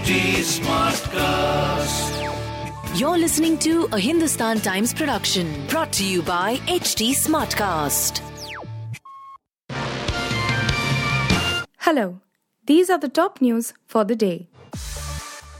HT Smartcast. You're listening to a Hindustan Times production brought to you by HT Smartcast. Hello, these are the top news for the day.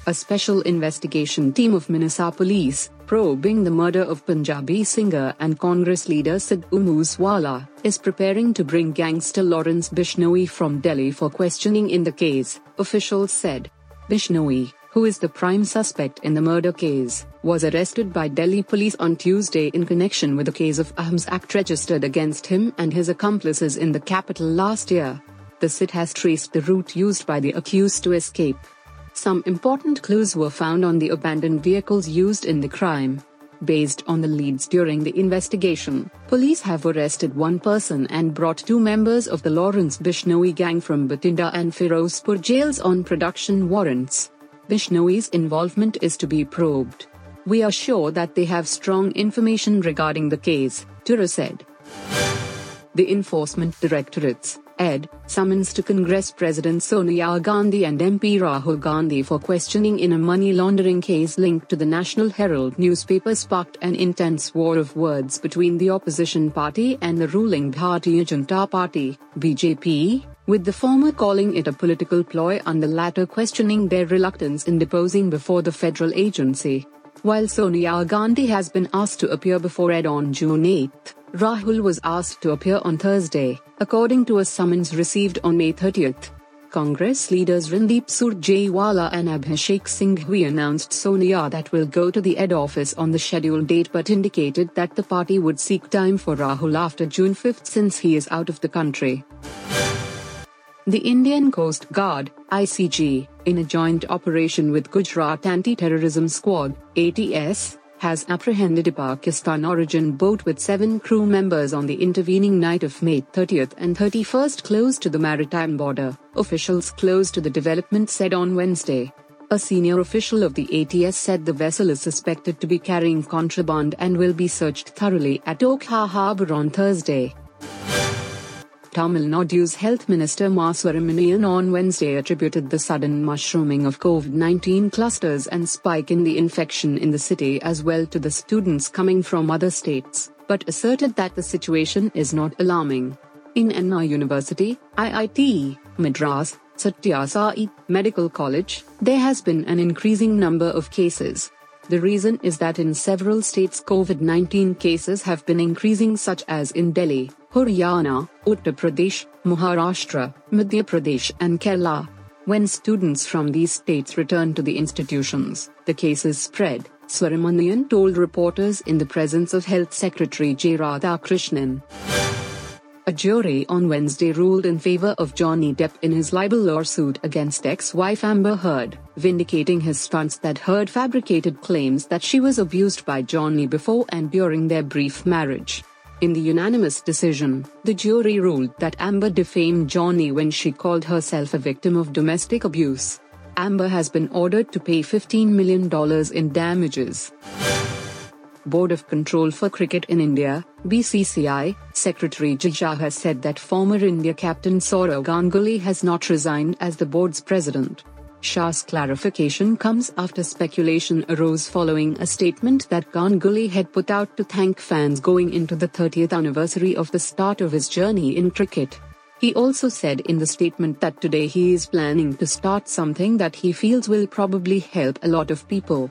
A special investigation team of Minnesota police, probing the murder of Punjabi singer and Congress leader Sidhu Moosewala, is preparing to bring gangster Lawrence Bishnoi from Delhi for questioning in the case, officials said. Bishnoi, who is the prime suspect in the murder case, was arrested by Delhi police on Tuesday in connection with a case of Arms Act registered against him and his accomplices in the capital last year. The SIT has traced the route used by the accused to escape. Some important clues were found on the abandoned vehicles used in the crime. Based on the leads during the investigation, police have arrested one person and brought two members of the Lawrence Bishnoi gang from Bathinda and Firozpur jails on production warrants. Bishnoi's involvement is to be probed. We are sure that they have strong information regarding the case, Toora said. The Enforcement Directorate's ED summons to Congress President Sonia Gandhi and MP Rahul Gandhi for questioning in a money laundering case linked to the National Herald newspaper sparked an intense war of words between the opposition party and the ruling Bharatiya Janata Party (BJP), with the former calling it a political ploy and the latter questioning their reluctance in deposing before the federal agency. While Sonia Gandhi has been asked to appear before ED on June 8, Rahul was asked to appear on Thursday, according to a summons received on May 30. Congress leaders Randeep Surjewala and Abhishek Singhvi announced Sonia that will go to the ED office on the scheduled date but indicated that the party would seek time for Rahul after June 5 since he is out of the country. The Indian Coast Guard, ICG, in a joint operation with Gujarat Anti-Terrorism Squad, ATS, has apprehended a Pakistan origin boat with seven crew members on the intervening night of May 30th and 31st close to the maritime border, officials close to the development said on Wednesday. A senior official of the ATS said the vessel is suspected to be carrying contraband and will be searched thoroughly at Okha Harbour on Thursday. Tamil Nadu's Health Minister Ma Subramanian on Wednesday attributed the sudden mushrooming of COVID 19 clusters and spike in the infection in the city as well to the students coming from other states, but asserted that the situation is not alarming. In Anna University, IIT, Madras, Satya Sai Medical College, there has been an increasing number of cases. The reason is that in several states COVID 19 cases have been increasing, such as in Delhi, Haryana, Uttar Pradesh, Maharashtra, Madhya Pradesh, and Kerala. When students from these states return to the institutions, the cases spread, Subramanian told reporters in the presence of Health Secretary J. Radhakrishnan. A jury on Wednesday ruled in favor of Johnny Depp in his libel lawsuit against ex-wife Amber Heard, vindicating his stance that Heard fabricated claims that she was abused by Johnny before and during their brief marriage. In the unanimous decision, the jury ruled that Amber defamed Johnny when she called herself a victim of domestic abuse. Amber has been ordered to pay $15 million in damages. Board of Control for Cricket in India, BCCI, Secretary Jay Shah has said that former India captain Sourav Ganguly has not resigned as the board's president. Shah's clarification comes after speculation arose following a statement that Ganguly had put out to thank fans going into the 30th anniversary of the start of his journey in cricket. He also said in the statement that today he is planning to start something that he feels will probably help a lot of people.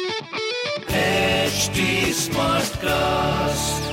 HT Smartcast.